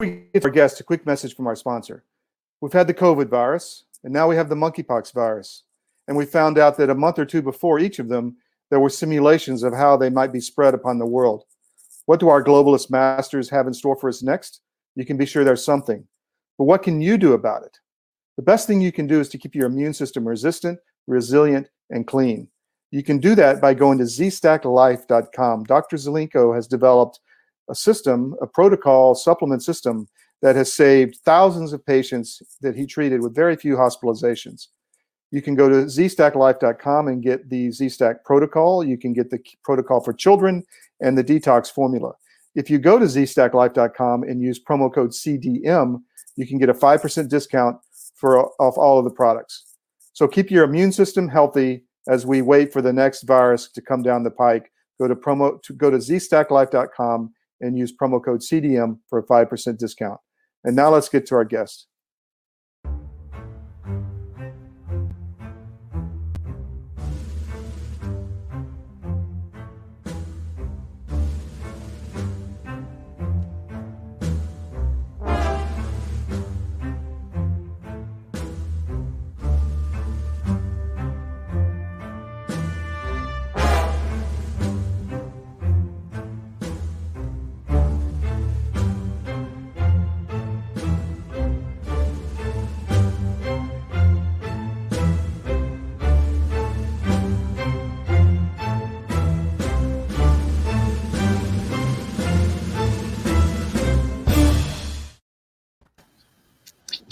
we get our guest, a quick message from our sponsor. We've had the COVID virus, and now we have the monkeypox virus. And we found out that a month or two before each of them, there were simulations of how they might be spread upon the world. What do our globalist masters have in store for us next? You can be sure there's something. But what can you do about it? The best thing you can do is to keep your immune system resistant, resilient, and clean. You can do that by going to zstacklife.com. Dr. Zelenko has developed a system, a protocol supplement system that has saved thousands of patients that he treated with very few hospitalizations. You can go to zstacklife.com and get the zstack protocol. You can get the protocol for children and the detox formula. If you go to zstacklife.com and use promo code CDM, you can get a 5% discount for off all of the products. So keep your immune system healthy as we wait for the next virus to come down the pike. Go to promo to go to zstacklife.com and use promo code CDM for a 5% discount. And now let's get to our guest.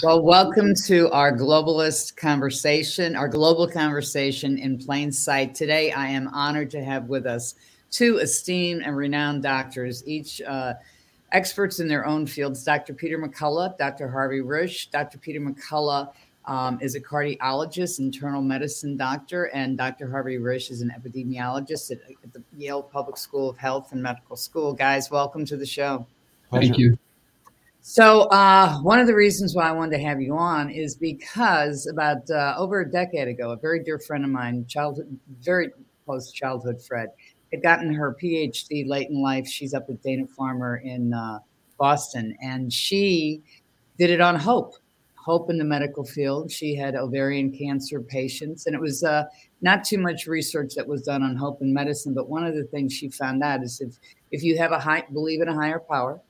Well, welcome to our globalist conversation, our global conversation in plain sight. Today, I am honored to have with us two esteemed and renowned doctors, each uh, experts in their own fields Dr. Peter McCullough, Dr. Harvey Risch. Dr. Peter McCullough um, is a cardiologist, internal medicine doctor, and Dr. Harvey Risch is an epidemiologist at, at the Yale Public School of Health and Medical School. Guys, welcome to the show. Thank you. So, uh, one of the reasons why I wanted to have you on is because about uh, over a decade ago, a very dear friend of mine, childhood, very close childhood Fred, had gotten her PhD late in life. She's up at Dana Farber in uh, Boston, and she did it on hope, hope in the medical field. She had ovarian cancer patients, and it was uh, not too much research that was done on hope in medicine. But one of the things she found out is if if you have a high believe in a higher power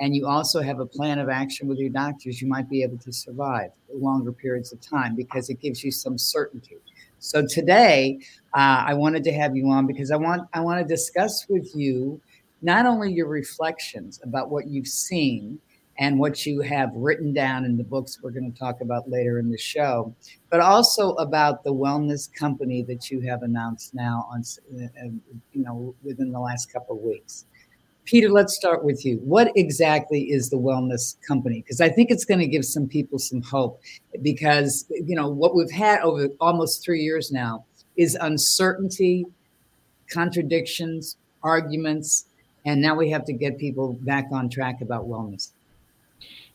and you also have a plan of action with your doctors, you might be able to survive longer periods of time because it gives you some certainty. So today, uh, I wanted to have you on because I want I want to discuss with you not only your reflections about what you've seen and what you have written down in the books we're going to talk about later in the show, but also about the wellness company that you have announced now on uh, you know within the last couple of weeks. Peter, let's start with you. What exactly is the wellness company? Because I think it's going to give some people some hope because, you know, what we've had over almost three years now is uncertainty, contradictions, arguments, and now we have to get people back on track about wellness.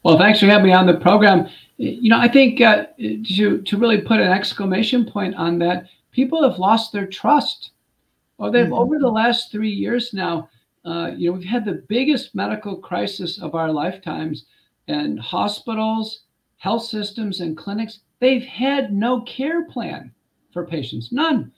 Well, thanks for having me on the program. You know, I think uh, to, to really put an exclamation point on that, people have lost their trust. Or they've, mm-hmm. over the last three years now, uh, you know, we've had the biggest medical crisis of our lifetimes, and hospitals, health systems, and clinics, they've had no care plan for patients, none.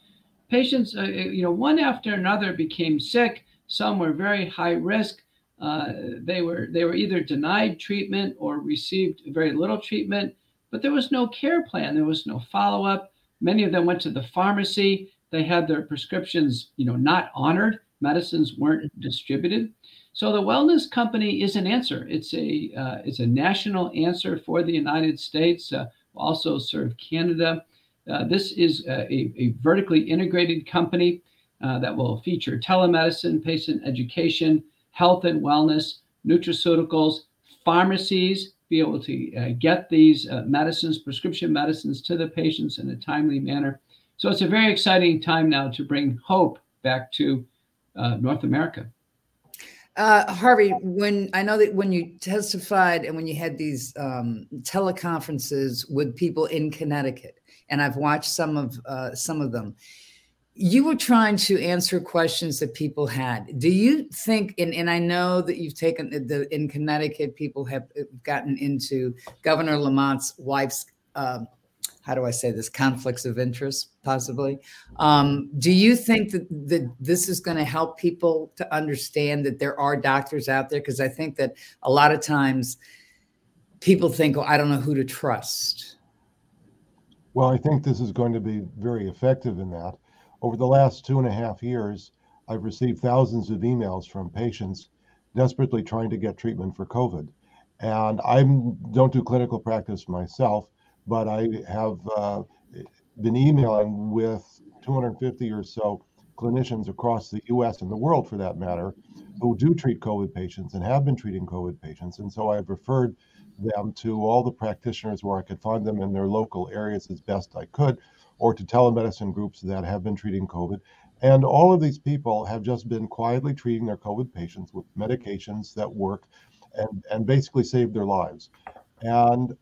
Patients, uh, uh, you know, one after another became sick. Some were very high risk. Uh, they were they were either denied treatment or received very little treatment, but there was no care plan. There was no follow up. Many of them went to the pharmacy. They had their prescriptions, you know, not honored medicines weren't distributed. So the wellness company is an answer. It's a uh, it's a national answer for the United States. Uh, also serve Canada. Uh, this is a, a, vertically integrated company uh, that will feature telemedicine, patient education, health and wellness, nutraceuticals, pharmacies, be able to uh, get these uh, medicines, prescription medicines to the patients in a timely manner. So it's a very exciting time now to bring hope back to uh, North America. Uh, Harvey, when I know that when you testified and when you had these um, teleconferences with people in Connecticut, and I've watched some of uh, some of them, you were trying to answer questions that people had. Do you think, and, and I know that you've taken the in Connecticut, people have uh, gotten into Governor Lamont's wife's, um, how do I say this, conflicts of interest, possibly. Um, do you think that, that this is going to help people to understand that there are doctors out there? Because I think that a lot of times people think, oh, I don't know who to trust. Well, I think this is going to be very effective in that over the last two and a half years, I've received thousands of emails from patients desperately trying to get treatment for COVID. And I don't do clinical practice myself, but I have uh, been emailing with 250 or so clinicians across the US and the world, for that matter, who do treat COVID patients and have been treating COVID patients. And so I've referred them to all the practitioners where I could find them in their local areas as best I could or to telemedicine groups that have been treating COVID. And all of these people have just been quietly treating their COVID patients with medications that work and, and basically save their lives. And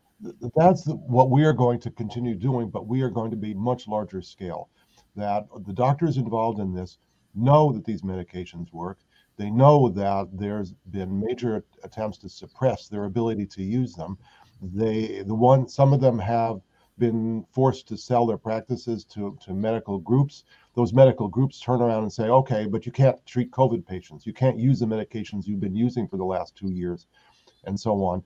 that's what we are going to continue doing, but we are going to be much larger scale. That the doctors involved in this know that these medications work. They know that there's been major attempts to suppress their ability to use them. They, the one, some of them have been forced to sell their practices to, to medical groups. Those medical groups turn around and say, okay, but you can't treat COVID patients. You can't use the medications you've been using for the last two years, and so on.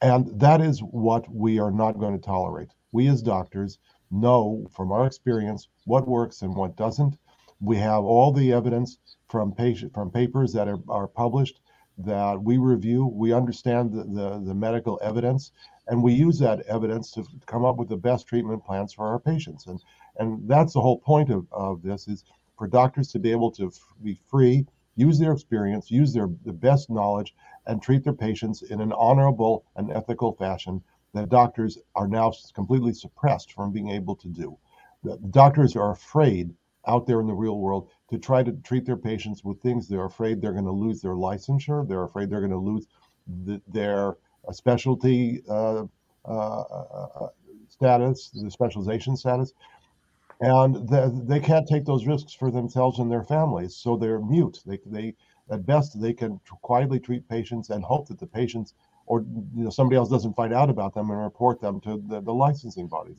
And that is what we are not going to tolerate. We as doctors know from our experience what works and what doesn't. We have all the evidence from patient from papers that are, are published that we review. We understand the, the, the medical evidence and we use that evidence to come up with the best treatment plans for our patients and and that's the whole point of, of this is for doctors to be able to f- be free use their experience use their the best knowledge and treat their patients in an honorable and ethical fashion that doctors are now completely suppressed from being able to do. The doctors are afraid out there in the real world to try to treat their patients with things. They're afraid they're going to lose their licensure. They're afraid they're going to lose the, their a specialty uh, uh, uh, status, the specialization status, and they can't take those risks for themselves and their families. So they're mute. They, they at best they can quietly treat patients and hope that the patients or you know somebody else doesn't find out about them and report them to the, the licensing bodies.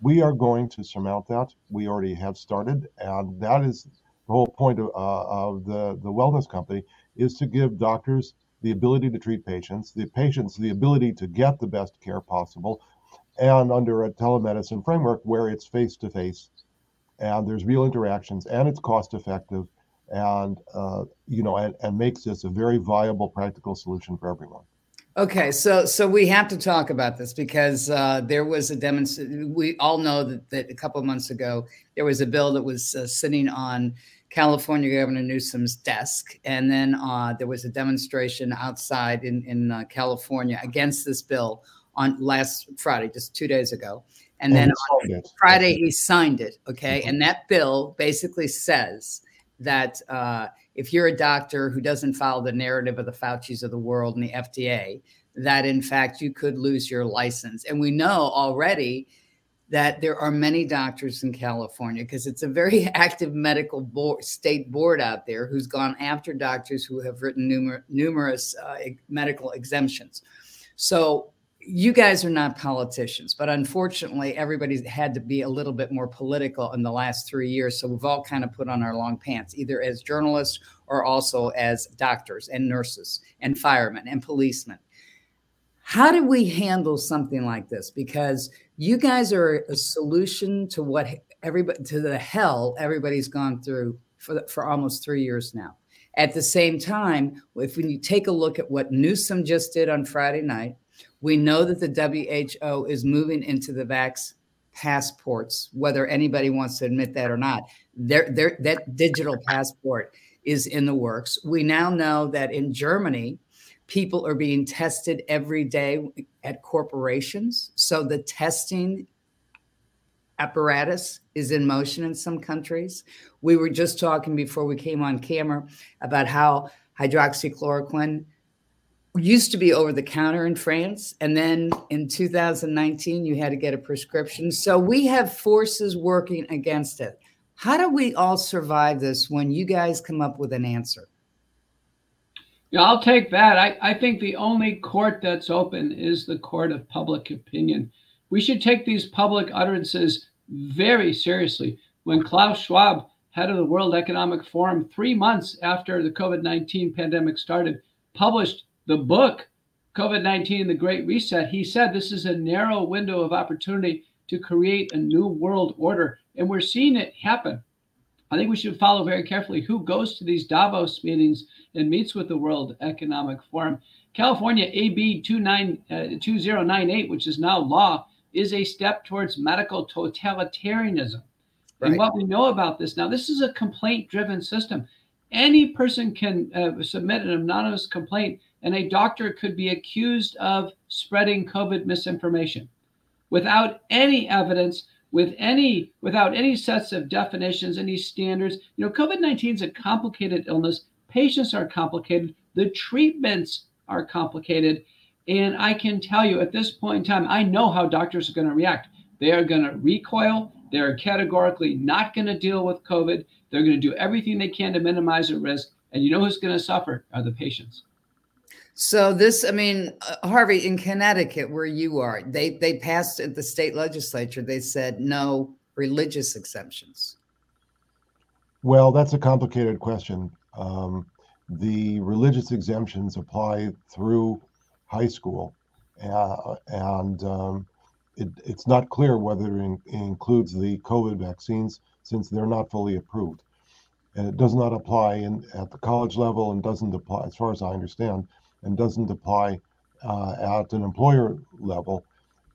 We are going to surmount that. We already have started, and that is the whole point of, uh, of the the wellness company is to give doctors the ability to treat patients, the patients the ability to get the best care possible, and under a telemedicine framework where it's face to face and there's real interactions and it's cost effective and uh, you know and, and makes this a very viable practical solution for everyone. Okay so so we have to talk about this because uh, there was a demonstration we all know that, that a couple of months ago there was a bill that was uh, sitting on California Governor Newsom's desk, and then uh, there was a demonstration outside in in uh, California against this bill on last Friday, just two days ago. And then on Friday he signed it. Okay, mm-hmm. and that bill basically says that uh, if you're a doctor who doesn't follow the narrative of the Fauci's of the world and the FDA, that in fact you could lose your license. And we know already that there are many doctors in California because it's a very active medical board, state board out there who's gone after doctors who have written numer- numerous uh, medical exemptions. So you guys are not politicians, but unfortunately, everybody's had to be a little bit more political in the last three years. So we've all kind of put on our long pants, either as journalists or also as doctors and nurses and firemen and policemen. How do we handle something like this? Because you guys are a solution to what everybody to the hell everybody's gone through for for almost three years now. At the same time, if you take a look at what Newsom just did on Friday night, we know that the WHO is moving into the vax passports, whether anybody wants to admit that or not. They're, that digital passport is in the works. We now know that in Germany, people are being tested every day at corporations. So the testing apparatus is in motion in some countries. We were just talking before we came on camera about how hydroxychloroquine used to be over the counter in France. And then in 2019, you had to get a prescription. So we have forces working against it. How do we all survive this when you guys come up with an answer? Yeah, I'll take that. I, I think the only court that's open is the court of public opinion. We should take these public utterances very seriously. When Klaus Schwab, head of the World Economic Forum, three months after the COVID 19 pandemic started, published the book, COVID 19 The Great Reset, he said this is a narrow window of opportunity to create a new world order. And we're seeing it happen. I think we should follow very carefully who goes to these Davos meetings and meets with the World Economic Forum. California AB 29, uh, 2098, which is now law, is a step towards medical totalitarianism. Right. And what we know about this now, this is a complaint driven system. Any person can uh, submit an anonymous complaint, and a doctor could be accused of spreading COVID misinformation. Without any evidence with any without any sets of definitions any standards you know covid-19 is a complicated illness. Patients are complicated. The treatments are complicated. And i can tell you at this point in time i know how doctors are going to react. They are going to recoil they're categorically not going to deal with covid. They're going to do everything they can to minimize the risk. And you know who's going to suffer? Are the patients so this, I mean, uh, Harvey, in Connecticut, where you are, they they passed at the state legislature. They said no religious exemptions. Well, that's a complicated question. Um, the religious exemptions apply through high school, uh, and um, it, it's not clear whether it includes the COVID vaccines since they're not fully approved. And it does not apply in, at the college level and doesn't apply, as far as I understand, and doesn't apply uh, at an employer level.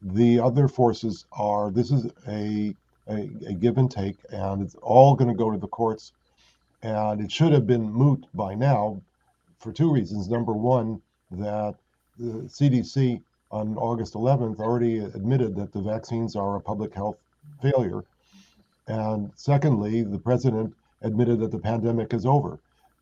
The other forces are this is a, a, a give and take, and it's all going to go to the courts. And it should have been moot by now for two reasons. Number one, that the CDC on August 11th already admitted that the vaccines are a public health failure. And secondly, the president admitted that the pandemic is over.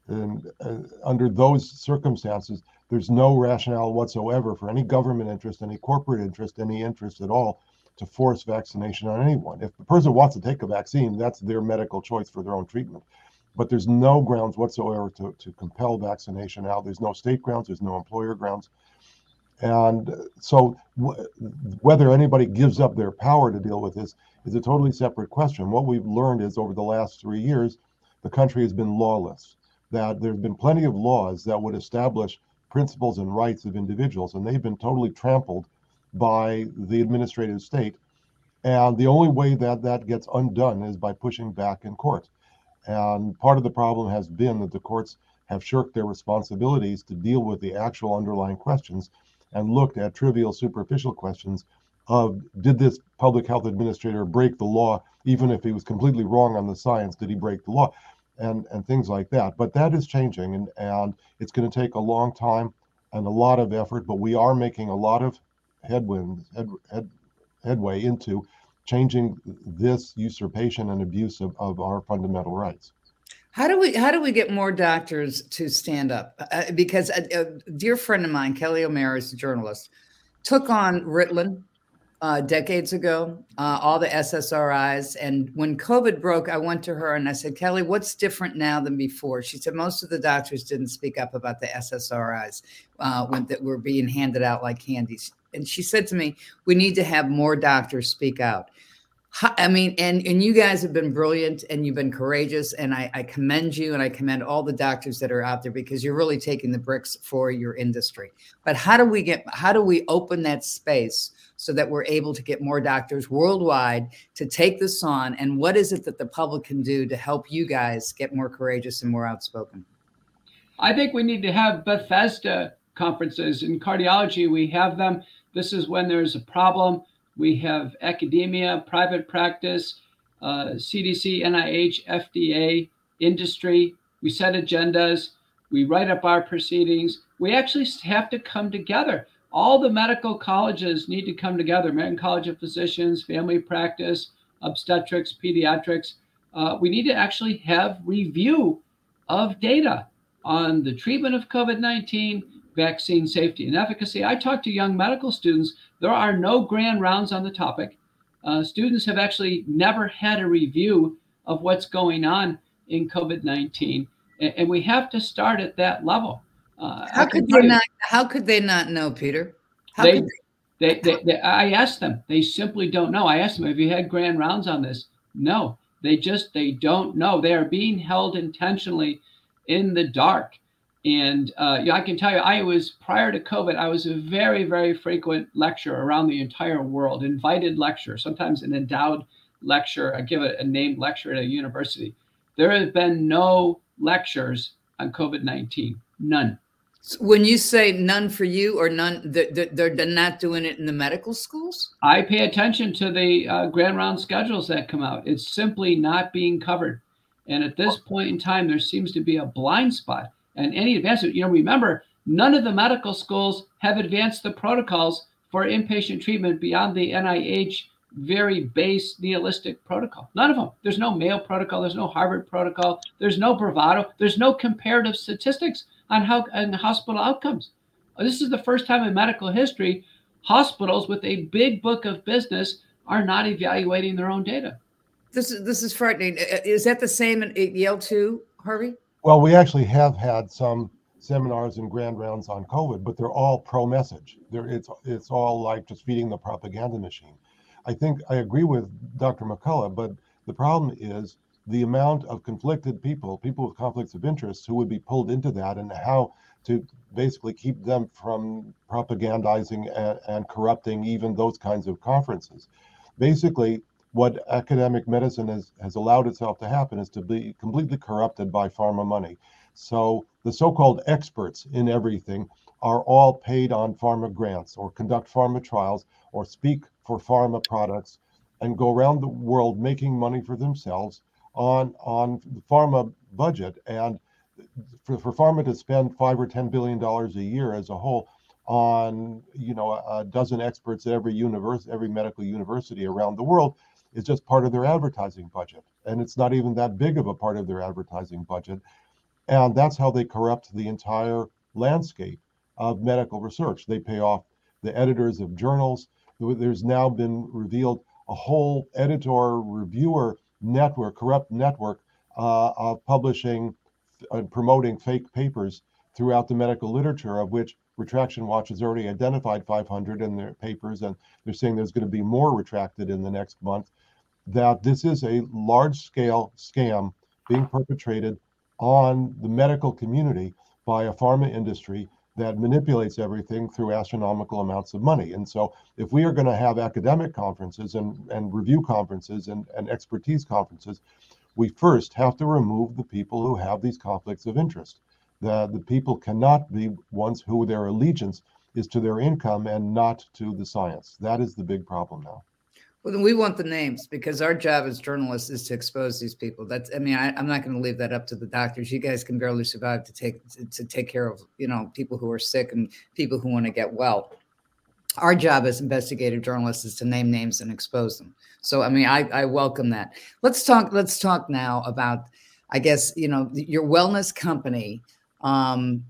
And uh, under those circumstances, there's no rationale whatsoever for any government interest, any corporate interest, any interest at all to force vaccination on anyone. If the person wants to take a vaccine, that's their medical choice for their own treatment. But there's no grounds whatsoever to, to compel vaccination now. There's no state grounds, there's no employer grounds. And so, w- whether anybody gives up their power to deal with this is a totally separate question. What we've learned is over the last three years, the country has been lawless, that there's been plenty of laws that would establish principles and rights of individuals, and they've been totally trampled by the administrative state. And the only way that that gets undone is by pushing back in court. And part of the problem has been that the courts have shirked their responsibilities to deal with the actual underlying questions and looked at trivial, superficial questions of did this public health administrator break the law, even if he was completely wrong on the science? Did he break the law? And and things like that. But that is changing, and and it's going to take a long time and a lot of effort. But we are making a lot of headwinds head, head, headway into changing this usurpation and abuse of, of our fundamental rights. How do we how do we get more doctors to stand up? Uh, uh because a, a, dear friend of mine, Kelly O'Meara, is a journalist, took on Ritalin uh, decades ago, uh, all the SSRIs. And when COVID broke, I went to her and I said, Kelly, what's different now than before? She said, most of the doctors didn't speak up about the SSRIs uh, when that were being handed out like candies. And she said to me, we need to have more doctors speak out. I mean, and and you guys have been brilliant and you've been courageous, and I, I commend you and I commend all the doctors that are out there because you're really taking the bricks for your industry. But how do we get? How do we open that space so that we're able to get more doctors worldwide to take this on? And what is it that the public can do to help you guys get more courageous and more outspoken? I think we need to have Bethesda conferences in cardiology. We have them. This is when there's a problem we have academia, private practice, uh, CDC, NIH, FDA, industry. We set agendas. We write up our proceedings. We actually have to come together. All the medical colleges need to come together American College of Physicians, family practice, obstetrics, pediatrics. Uh, we need to actually have review of data on the treatment of COVID 19, vaccine safety and efficacy. I talk to young medical students. There are no grand rounds on the topic. Uh, students have actually never had a review of what's going on in COVID 19. And, and, we have to start at that level. Uh, how could they not? How could they not know, Peter? How they, they, they, they, I asked them. They simply don't know. I asked them, "Have you had grand rounds on this?" No, they just they don't know. They are being held intentionally in the dark. And uh, yeah, I can tell you, I was prior to COVID, I was a very, very frequent lecturer around the entire world, invited lecturer, sometimes an endowed lecture. I give a, a named lecture at a university. There have been no lectures on COVID 19, none. When you say none for you or none, they're, they're not doing it in the medical schools? I pay attention to the uh, grand round schedules that come out. It's simply not being covered. And at this point in time, there seems to be a blind spot and any advancement. You know, remember, none of the medical schools have advanced the protocols for inpatient treatment beyond the NIH very base nihilistic protocol. None of them. There's no Mayo protocol. There's no Harvard protocol. There's no bravado. There's no comparative statistics on how on hospital outcomes. This is the first time in medical history hospitals with a big book of business are not evaluating their own data. This is this is frightening. Is that the same at Yale too, Harvey? Well, we actually have had some seminars and grand rounds on COVID, but they're all pro message. They're, it's it's all like just feeding the propaganda machine. I think I agree with Dr. McCullough, but the problem is the amount of conflicted people, people with conflicts of interest, who would be pulled into that, and how to basically keep them from propagandizing and, and corrupting even those kinds of conferences. Basically, what academic medicine has, has allowed itself to happen is to be completely corrupted by pharma money. So the so-called experts in everything are all paid on pharma grants or conduct pharma trials or speak for pharma products and go around the world making money for themselves on on the pharma budget and for, for pharma to spend five or ten billion dollars a year as a whole on you know a, dozen experts at every university every medical university around the world is just part of their advertising budget. And it's not even that big of a part of their advertising budget. And that's how they corrupt the entire landscape of medical research. They pay off the editors of journals. There's now been revealed a whole editor reviewer network, corrupt network uh, of publishing and promoting fake papers throughout the medical literature, of which Retraction Watch has already identified 500 in their papers, and they're saying there's going to be more retracted in the next month that this is a large scale scam being perpetrated on the medical community by a pharma industry that manipulates everything through astronomical amounts of money. And so, if we are going to have academic conferences and, and review conferences and, and expertise conferences, we first have to remove the people who have these conflicts of interest. The, the people cannot be ones who their allegiance is to their income and not to the science. That is the big problem now. Well, we want the names because our job as journalists is to expose these people. That's, I mean, I, am not going to leave that up to the doctors. You guys can barely survive to take to, to take care of, you know, people who are sick and people who want to get well. Our job as investigative journalists is to name names and expose them. So, I mean, I, I welcome that. Let's talk. Let's talk now about, I guess, you know, your wellness company. Um,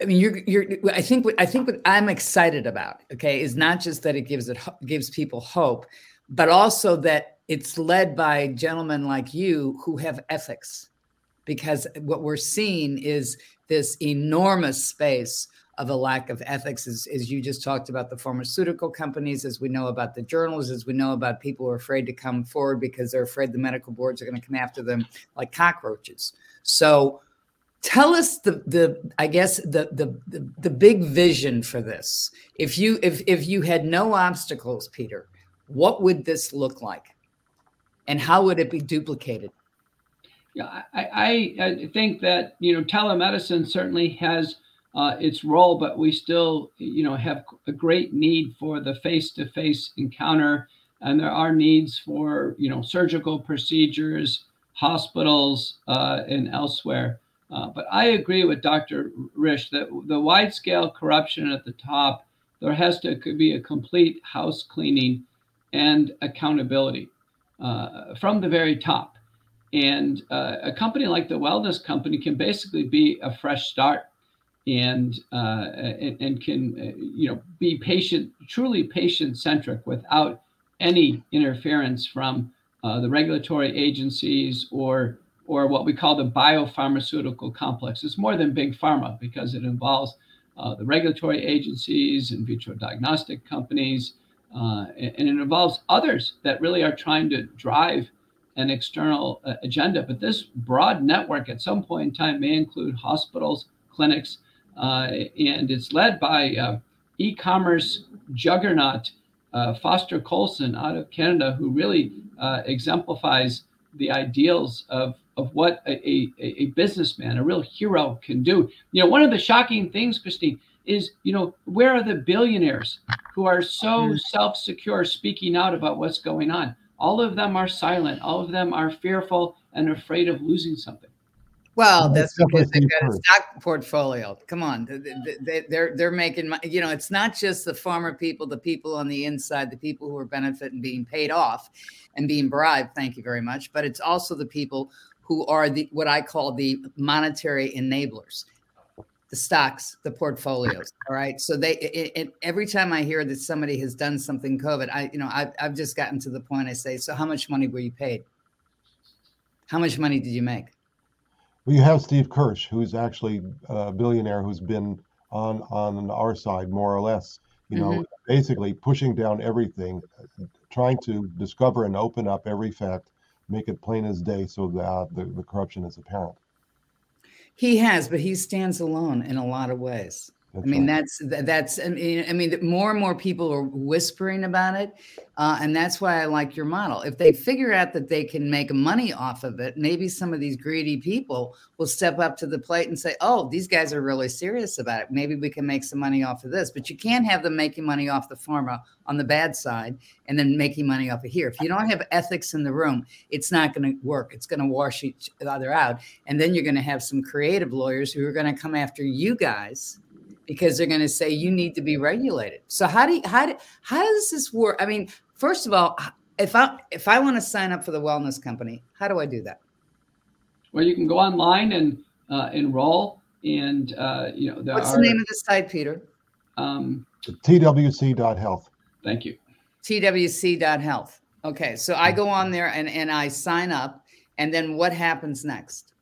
I mean, you're, you're, I think what I think what I'm excited about, okay, is not just that it gives it gives people hope, but also that it's led by gentlemen like you who have ethics, because what we're seeing is this enormous space of a lack of ethics, as, as you just talked about the pharmaceutical companies, as we know about the journals, as we know about people who are afraid to come forward because they're afraid the medical boards are going to come after them like cockroaches. So tell us the the i guess the, the the the big vision for this. If you if if you had no obstacles peter what would this look like? And how would it be duplicated? Yeah i i, I think that you know telemedicine certainly has uh, its role but we still you know have a great need for the face-to-face encounter. And there are needs for you know surgical procedures hospitals uh, and elsewhere uh, but I agree with Dr. Risch that the wide scale corruption at the top, there has to be a complete house cleaning and accountability uh, from the very top. And uh, a company like the Wellness Company can basically be a fresh start and, uh, and, and, can, uh, you know, be patient, truly patient centric without any interference from uh, the regulatory agencies or or what we call the biopharmaceutical complex. It's more than big pharma because it involves uh, the regulatory agencies, in vitro diagnostic companies, uh, and, and, it involves others that really are trying to drive an external uh, agenda. But this broad network at some point in time may include hospitals, clinics, uh, and it's led by uh, e commerce juggernaut uh, Foster Coulson out of Canada, who really exemplifies the ideals of of what a, a, a, businessman, a real hero can do. You know, one of the shocking things, Christine, is, you know, where are the billionaires who are so mm-hmm. self secure speaking out about what's going on? All of them are silent. All of them are fearful and afraid of losing something. Well, that's because they've got a stock portfolio. Come on, they're they're making you know it's not just the pharma people, the people on the inside, the people who are benefiting, being paid off, and being bribed. Thank you very much. But it's also the people who are the what I call the monetary enablers, the stocks, the portfolios. All right. So they it, it, every time I hear that somebody has done something COVID, I you know I've, I've just gotten to the point I say, so how much money were you paid? How much money did you make? Well, you have Steve Kirsch, who's actually a billionaire who's been on on our side more or less. You know, mm-hmm. basically pushing down everything, trying to discover and open up every fact make it plain as day so that the, the corruption is apparent. He has, but he stands alone in a lot of ways. That's I mean, right. that's that's. I mean, I mean, more and more people are whispering about it, uh, and that's why I like your model. If they figure out that they can make money off of it, maybe some of these greedy people will step up to the plate and say, "Oh, these guys are really serious about it. Maybe we can make some money off of this." But you can't have them making money off the pharma on the bad side and then making money off of here. If you don't have ethics in the room, it's not going to work. It's going to wash each other out, and then you're going to have some creative lawyers who are going to come after you guys because they're going to say you need to be regulated. So how do you, how do, how does this work? I mean, first of all, if I if I want to sign up for the wellness company, how do I do that? Well, you can go online and uh, enroll, and uh, you know what's are, the name of the site, Peter? Um, TWC.health. Thank you. TWC.health. Okay, so I go on there and and I sign up, and then what happens next?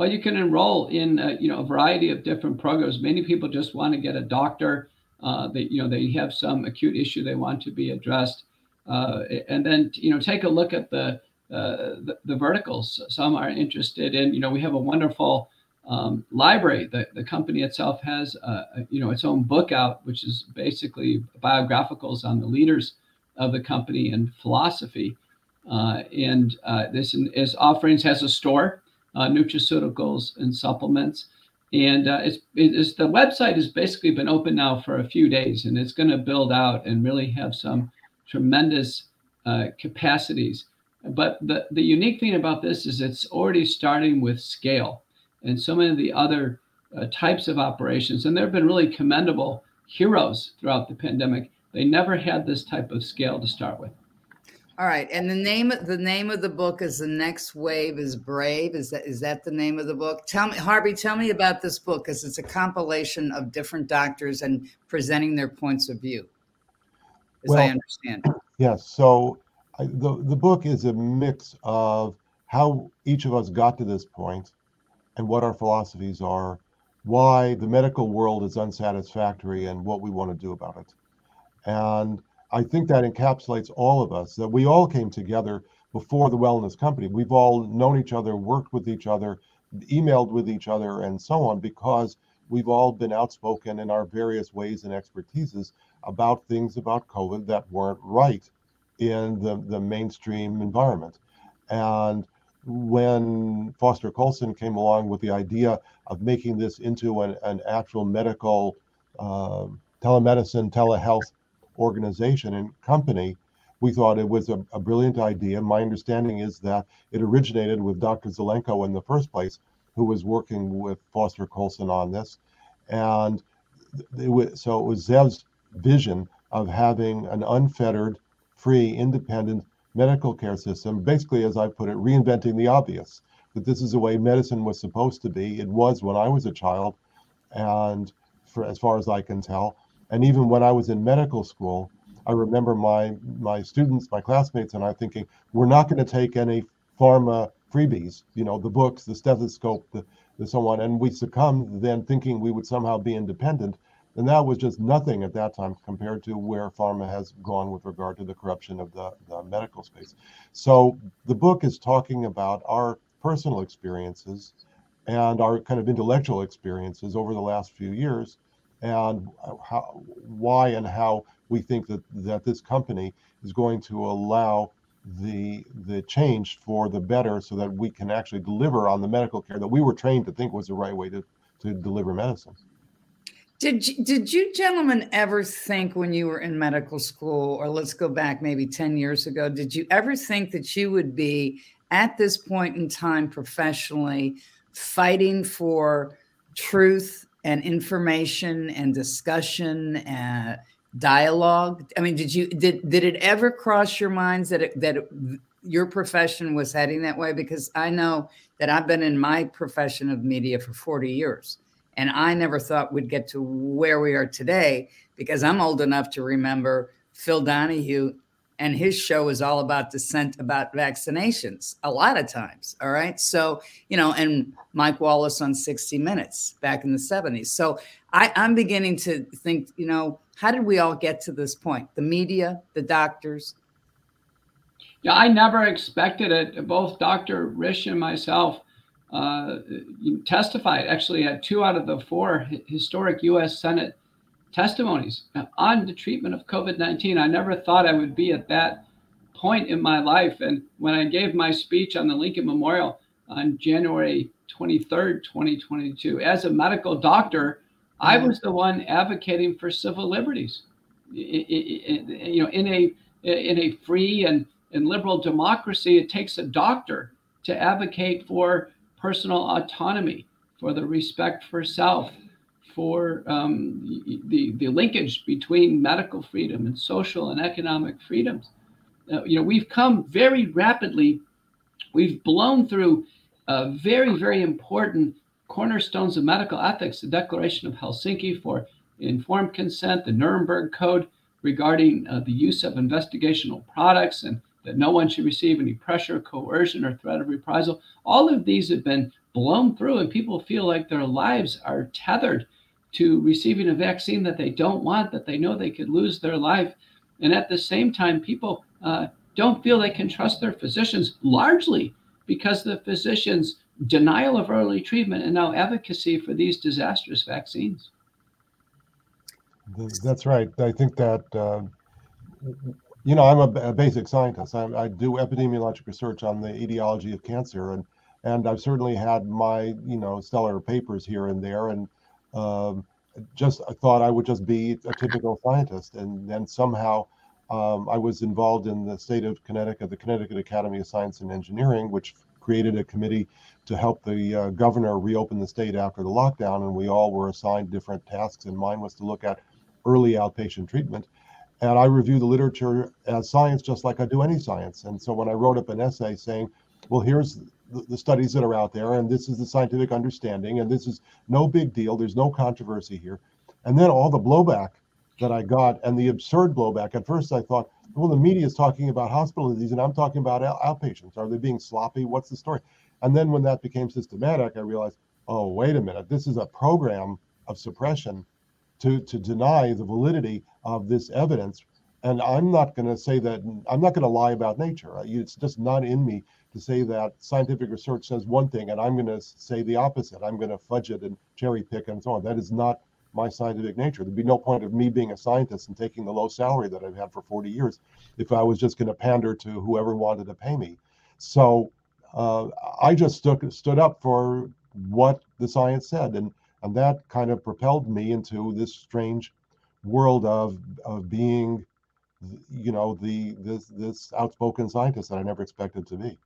Well, you can enroll in uh, you know a variety of different programs. Many people just want to get a doctor. Uh, they you know they have some acute issue they want to be addressed, uh, and then you know take a look at the, uh, the, the verticals. Some are interested in you know we have a wonderful um, library. The the company itself has uh, you know its own book out, which is basically biographicals on the leaders of the company and philosophy. Uh, and this is offerings has a store uh, nutraceuticals and supplements. And uh, it's, it's the website has basically been open now for a few days, and it's going to build out and really have some tremendous uh, capacities. But the, the unique thing about this is it's already starting with scale, and so many of the other uh, types of operations, and there have been really commendable heroes throughout the pandemic. They never had this type of scale to start with. All right, and the name the name of the book is the next wave is brave. Is that is that the name of the book? Tell me, Harvey, tell me about this book because it's a compilation of different doctors and presenting their points of view, as well, I understand. Yes. So I, the the book is a mix of how each of us got to this point, and what our philosophies are, why the medical world is unsatisfactory, and what we want to do about it, and I think that encapsulates all of us that we all came together before the wellness company. We've all known each other, worked with each other, emailed with each other, and so on because we've all been outspoken in our various ways and expertises about things about COVID that weren't right in the, the mainstream environment. And when Foster Coulson came along with the idea of making this into an, an actual medical uh, telemedicine, telehealth organization and company, we thought it was a, a, brilliant idea. My understanding is that it originated with Dr. Zelenko in the first place, who was working with Foster Coulson on this. And it was, so it was Zev's vision of having an unfettered, free, independent medical care system, basically, as I put it, reinventing the obvious. That this is the way medicine was supposed to be. It was when I was a child, and for as far as I can tell, and even when I was in medical school, I remember my my students, my classmates, and I thinking, we're not going to take any pharma freebies, you know, the books, the stethoscope, the, the so on, and we succumbed then thinking we would somehow be independent. And that was just nothing at that time compared to where pharma has gone with regard to the corruption of the, the medical space. So the book is talking about our personal experiences and our kind of intellectual experiences over the last few years and how, why and how we think that, that this company is going to allow the the change for the better so that we can actually deliver on the medical care that we were trained to think was the right way to, to deliver medicine. Did you, did you gentlemen ever think when you were in medical school, or let's go back maybe 10 years ago, did you ever think that you would be at this point in time professionally fighting for truth and information and discussion and dialogue? I mean, did you did did it ever cross your minds that it, that it, your profession was heading that way? Because I know that I've been in my profession of media for 40 years and I never thought we'd get to where we are today because I'm old enough to remember Phil Donahue and his show is all about dissent about vaccinations a lot of times. All right. So, you know, and Mike Wallace on 60 Minutes back in the 70s. So I, I'm beginning to think, you know, how did we all get to this point? The media, the doctors. Yeah, I never expected it. Both Dr. Risch and myself uh, testified actually at two out of the four historic U.S. Senate testimonies on the treatment of COVID 19. I never thought I would be at that point in my life. And when I gave my speech on the Lincoln Memorial on January 23rd, 2022, as a medical doctor, I mm-hmm. was the one advocating for civil liberties. You know, in a in a free and, and liberal democracy, it takes a doctor to advocate for personal autonomy, for the respect for self, for um, the, the linkage between medical freedom and social and economic freedoms. Uh, you know, we've come very rapidly, we've blown through uh, very, very important cornerstones of medical ethics, the Declaration of Helsinki for informed consent, the Nuremberg Code regarding uh, the use of investigational products and that no one should receive any pressure, coercion, or threat of reprisal. All of these have been blown through, and people feel like their lives are tethered to receiving a vaccine that they don't want, that they know they could lose their life. And at the same time, people uh, don't feel they can trust their physicians largely because the physicians' denial of early treatment and now advocacy for these disastrous vaccines. That's right. I think that uh, you know, I'm a, a basic scientist. I, I, do epidemiologic research on the etiology of cancer, and and I've certainly had my you know stellar papers here and there, and um, just thought I would just be a typical scientist, and then somehow um, I was involved in the state of Connecticut, the Connecticut Academy of Science and Engineering, which created a committee to help the uh, governor reopen the state after the lockdown, and we all were assigned different tasks, and mine was to look at early outpatient treatment. And I review the literature as science just like I do any science. And so when I wrote up an essay saying, well, here's the, studies that are out there, and this is the scientific understanding, and this is no big deal, there's no controversy here. And then all the blowback that I got and the absurd blowback. At first, I thought, well, the media is talking about hospital disease, and I'm talking about outpatients. Are they being sloppy? What's the story? And then when that became systematic, I realized, oh, wait a minute, this is a program of suppression to, to deny the validity of this evidence. And I'm not going to say that, I'm not going to lie about nature. It's just not in me to say that scientific research says one thing and I'm going to say the opposite. I'm going to fudge it and cherry pick and so on. That is not my scientific nature. There'd be no point of me being a scientist and taking the low salary that I've had for 40 years if I was just going to pander to whoever wanted to pay me. So uh, I just stood, stood up for what the science said. And and that kind of propelled me into this strange world of of being you know the this this outspoken scientist that i never expected to be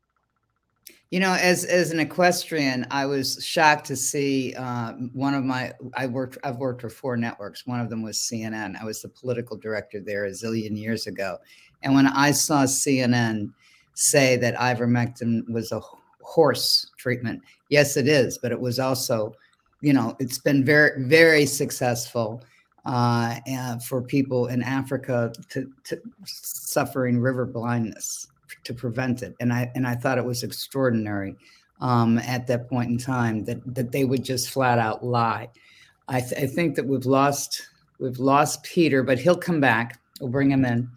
you know as as an equestrian i was shocked to see uh, one of my i worked i've worked for four networks. One of them was cnn i was the political director there a zillion years ago. And when i saw cnn say that ivermectin was a horse treatment yes it is but it was also you know, it's been very, very successful uh, for people in Africa to, to suffering river blindness to prevent it. And I and I thought it was extraordinary um, at that point in time that that they would just flat out lie. I, th- I think that we've lost we've lost Peter, but he'll come back. We'll bring him in.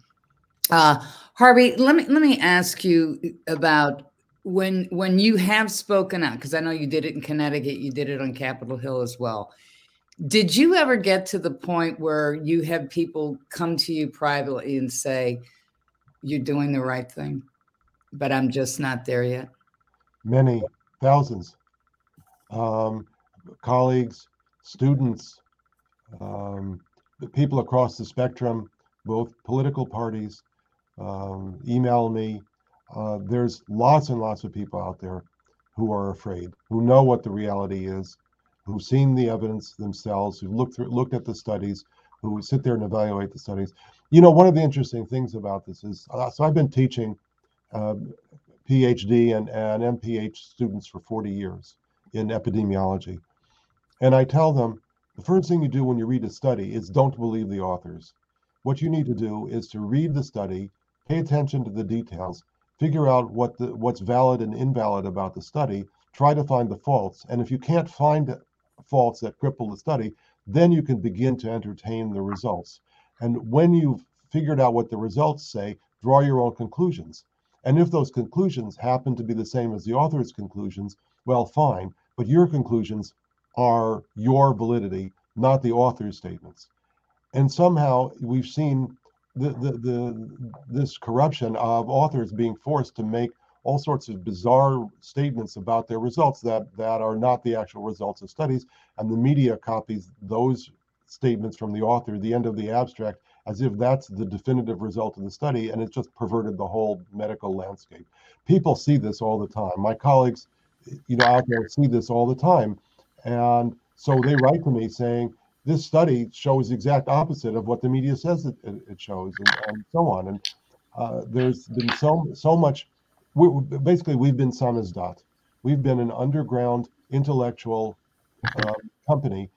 Uh, Harvey, let me let me ask you about when when you have spoken out because I know you did it in Connecticut, you did it on Capitol Hill as well. Did you ever get to the point where you have people come to you privately and say, "You're doing the right thing"? but I'm just not there yet. Many thousands, um, colleagues, students, um, people across the spectrum, both political parties, um, email me. Uh, there's lots and lots of people out there who are afraid, who know what the reality is, who've seen the evidence themselves, who've looked through, looked at the studies, who sit there and evaluate the studies. You know, one of the interesting things about this is, uh, so I've been teaching uh, PhD and, and MPH students for 40 years in epidemiology. And I tell them the first thing you do when you read a study is don't believe the authors. What you need to do is to read the study, pay attention to the details, figure out what the what's valid and invalid about the study, try to find the faults. And if you can't find faults that cripple the study, then you can begin to entertain the results. And when you've figured out what the results say, draw your own conclusions. And if those conclusions happen to be the same as the author's conclusions, well, fine. But your conclusions are your validity, not the author's statements. And somehow we've seen the, the, the, this corruption of authors being forced to make all sorts of bizarre statements about their results that, that are not the actual results of studies. And the media copies those statements from the author, the end of the abstract, as if that's the definitive result of the study, and it's just perverted the whole medical landscape. People see this all the time. My colleagues, you know, out there see this all the time, and so they write to me saying this study shows the exact opposite of what the media says it, it shows, and, and, so on. And uh, there's been so so much. We, basically, we've been samizdat. We've been an underground intellectual uh, company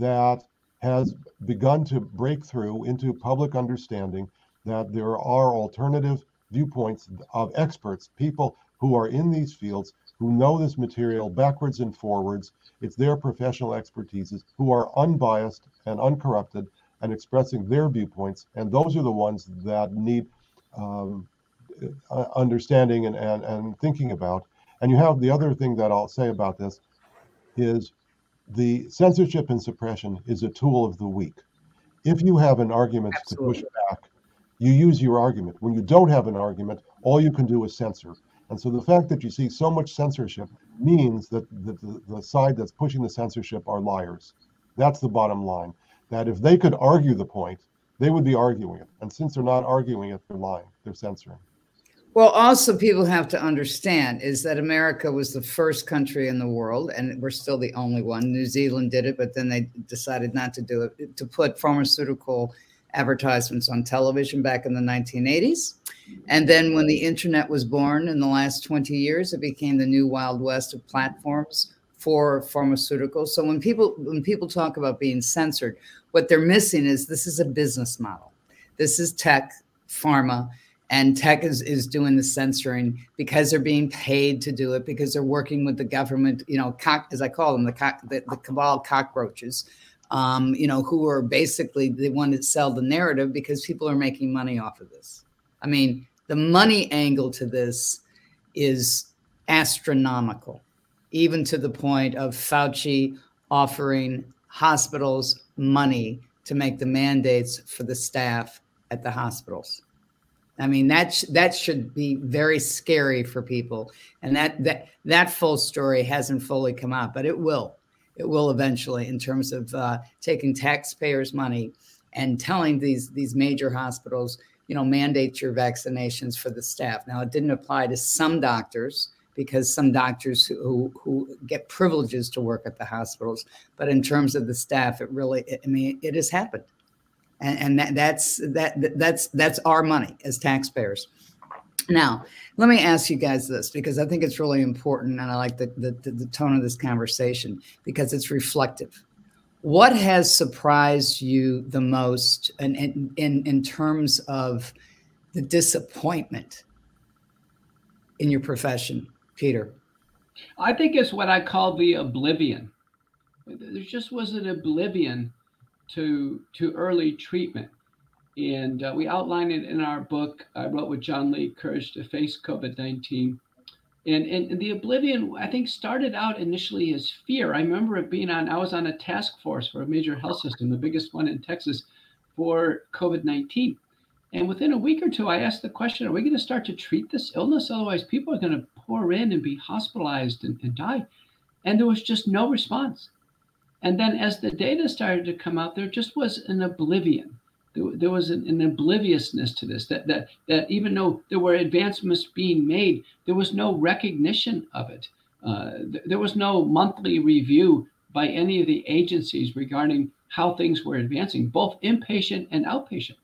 that has begun to break through into public understanding that there are alternative viewpoints of experts, people who are in these fields, who know this material backwards and forwards. It's their professional expertises, who are unbiased and uncorrupted and expressing their viewpoints. And those are the ones that need um, Uh, understanding and, and, and thinking about. And you have the other thing that I'll say about this is the censorship and suppression is a tool of the weak. If you have an argument Absolutely. to push back, you use your argument. When you don't have an argument, all you can do is censor. And so the fact that you see so much censorship means that the, the, the side that's pushing the censorship are liars. That's the bottom line. That if they could argue the point, they would be arguing it. And since they're not arguing it, they're lying, they're censoring. Well, also, people have to understand is that America was the first country in the world, and we're still the only one. New Zealand did it, but then they decided not to do it, to put pharmaceutical advertisements on television back in the 1980s. And then when the internet was born in the last 20 years, it became the new wild west of platforms for pharmaceuticals. So when people when people talk about being censored, what they're missing is this is a business model. This is tech, pharma and tech is, is doing the censoring because they're being paid to do it because they're working with the government you know cock, as i call them the, cock, the, the cabal cockroaches um, you know who are basically they want to sell the narrative because people are making money off of this. I mean the money angle to this is astronomical even to the point of fauci offering hospitals money to make the mandates for the staff at the hospitals I mean, that sh- that should be very scary for people, and that that that full story hasn't fully come out, but it will. It will eventually, in terms of uh, taking taxpayers' money and telling these these major hospitals, you know, mandate your vaccinations for the staff. Now, it didn't apply to some doctors because some doctors who, who get privileges to work at the hospitals, but in terms of the staff, it really, I mean, it has happened and, and that, that's that that's that's our money as taxpayers. Now, let me ask you guys this because I think it's really important, and I like the, the, the tone of this conversation because it's reflective. What has surprised you the most in, in, in, in terms of the disappointment in your profession, Peter? I think it's what I call the oblivion. There just was an oblivion to to early treatment, and uh, we outline it in our book. I wrote with John Leake, Courage to Face COVID nineteen, and, and, and the oblivion I think started out initially as fear. I remember it being on. I was on a task force for a major health system, the biggest one in Texas, for COVID nineteen, and within a week or two, I asked the question Are we going to start to treat this illness? Otherwise, people are going to pour in and be hospitalized and, and die. And there was just no response. And then as the data started to come out, there just was an oblivion. There, was an, an, obliviousness to this, that, that, that even though there were advancements being made, there was no recognition of it. Uh, th- there was no monthly review by any of the agencies regarding how things were advancing, both inpatient and outpatient.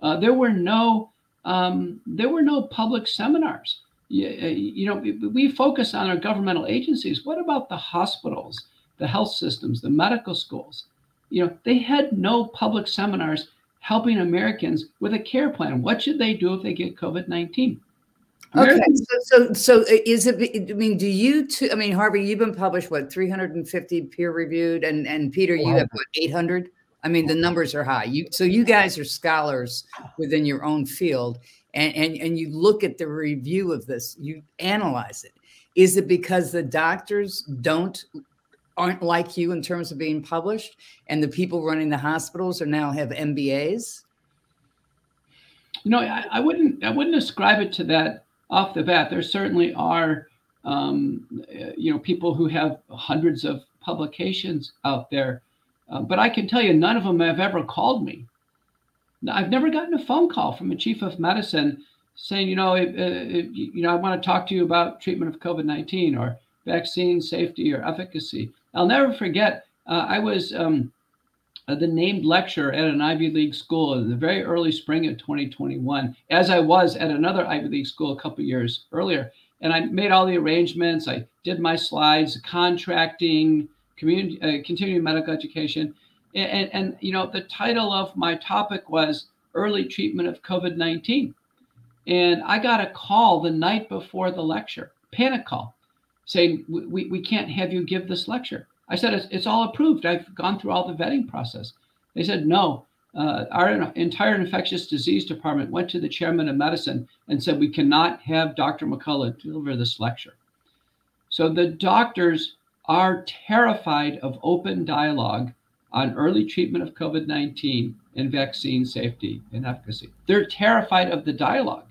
Uh, there were no um, there were no public seminars. You, uh, you, know, we focus on our governmental agencies. What about the hospitals, the health systems, the medical schools? You know, they had no public seminars helping Americans with a care plan. What should they do if they get COVID nineteen? Okay, so, so so uh, is it? I mean, do you? Too, I mean, Harvey, you've been published what 350 peer reviewed, and and Peter, you have what 800. I mean, the numbers are high. You so you guys are scholars within your own field, and and and you look at the review of this, you analyze it. Is it because the doctors don't aren't like you in terms of being published, and the people running the hospitals are now have MBAs? No, I, I wouldn't. I wouldn't ascribe it to that off the bat. There certainly are, um, you know, people who have hundreds of publications out there uh, but I can tell you, none of them have ever called me. I've never gotten a phone call from a chief of medicine saying, you know, if, you know, I want to talk to you about treatment of COVID nineteen or vaccine safety or efficacy. I'll never forget. Uh, I was um, uh, the named lecturer at an Ivy League school in the very early spring of 2021, as I was at another Ivy League school a couple years earlier. And I made all the arrangements. I did my slides, contracting, community, uh, continuing medical education. And, and, and, you know, the title of my topic was Early Treatment of COVID 19. And I got a call the night before the lecture, panic call, saying, we, we can't have you give this lecture. I said, it's, it's all approved. I've gone through all the vetting process. They said, no. Uh, our entire infectious disease department went to the chairman of medicine and said, we cannot have Dr. McCullough deliver this lecture. So the doctors are terrified of open dialogue on early treatment of COVID 19 and vaccine safety and efficacy. They're terrified of the dialogue.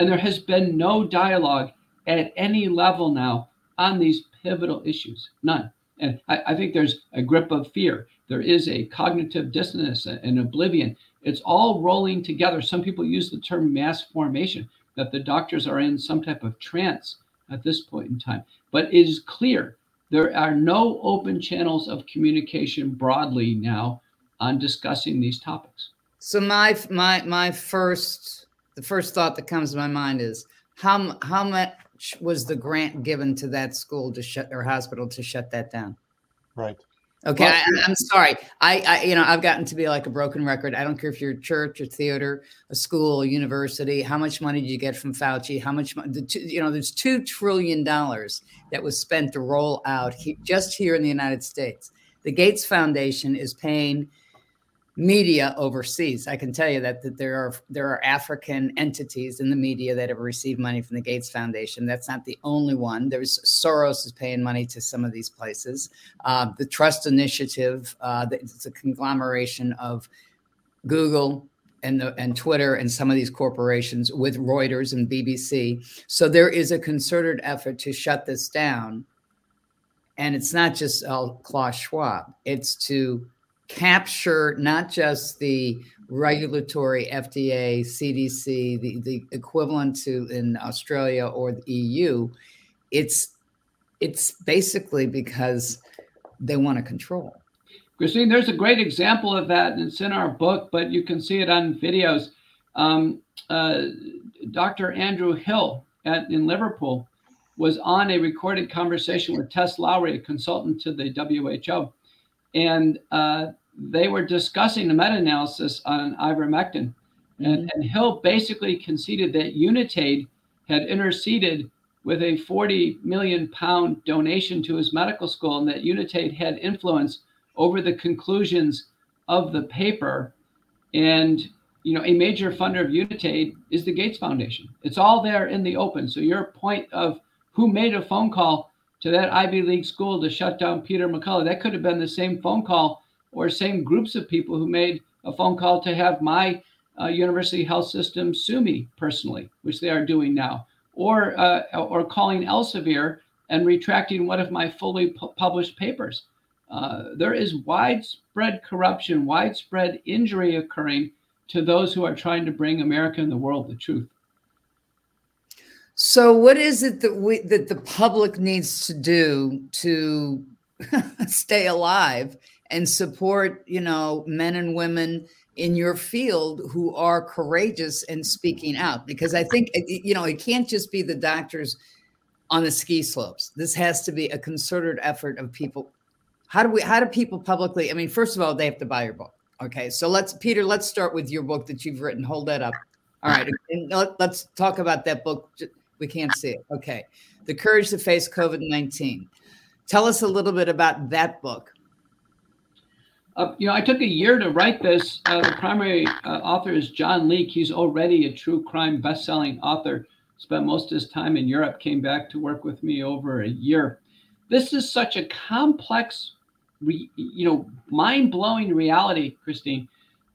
And there has been no dialogue at any level now on these pivotal issues. None. And I, I think there's a grip of fear. There is a cognitive dissonance and oblivion. It's all rolling together. Some people use the term mass formation, that the doctors are in some type of trance at this point in time. But it is clear there are no open channels of communication broadly now on discussing these topics. So my my my first the first thought that comes to my mind is how how much was the grant given to that school to shut or hospital to shut that down? Right. Okay, well, I, am sorry. I, I, you know, I've gotten to be like a broken record. I don't care if you're a church, a theater, a school, a university. How much money did you get from Fauci? How much, the two, you know, there's two trillion dollars that was spent to roll out he, just here in the United States. The Gates Foundation is paying media overseas. I can tell you that, that there are there are African entities in the media that have received money from the Gates Foundation. That's not the only one. There's Soros is paying money to some of these places. Uh, the Trust Initiative, uh, it's a conglomeration of Google. And, the, and Twitter and some of these corporations with Reuters and BBC. So there is a concerted effort to shut this down. And it's not just uh, Klaus Schwab, it's to capture not just the regulatory FDA, CDC, the, the equivalent to in Australia or the EU, it's it's basically because they want to control. Christine, there's a great example of that, and it's in our book, but you can see it on videos. Um, uh, Dr. Andrew Hill at, in Liverpool was on a recorded conversation with Tess Lawrie, a consultant to the WHO, and uh, they were discussing the meta-analysis on ivermectin, mm-hmm. and, and Hill basically conceded that Unitaid had interceded with a 40 million pound donation to his medical school, and that Unitaid had influence over the conclusions of the paper. And you know, a major funder of Unitaid is the Gates Foundation. It's all there in the open. So your point of who made a phone call to that Ivy League school to shut down Peter McCullough, that could have been the same phone call or same groups of people who made a phone call to have my uh, university health system sue me personally, which they are doing now, or uh, or calling Elsevier and retracting one of my fully pu- published papers. Uh, there is widespread corruption, widespread injury occurring to those who are trying to bring America and the world the truth. So, what is it that we that the public needs to do to stay alive and support, you know, men and women in your field who are courageous and speaking out? Because I think you know it can't just be the doctors on the ski slopes. This has to be a concerted effort of people. How do we? How do people publicly? I mean, first of all, they have to buy your book. Okay, so let's Peter. Let's start with your book that you've written. Hold that up. All right, and let's talk about that book. We can't see it. Okay, the courage to face COVID nineteen. Tell us a little bit about that book. Uh, you know, I took a year to write this. Uh, the primary uh, author is John Leake. He's already a true crime best-selling author. Spent most of his time in Europe. Came back to work with me over a year. This is such a complex re, you know, mind blowing reality, Christine,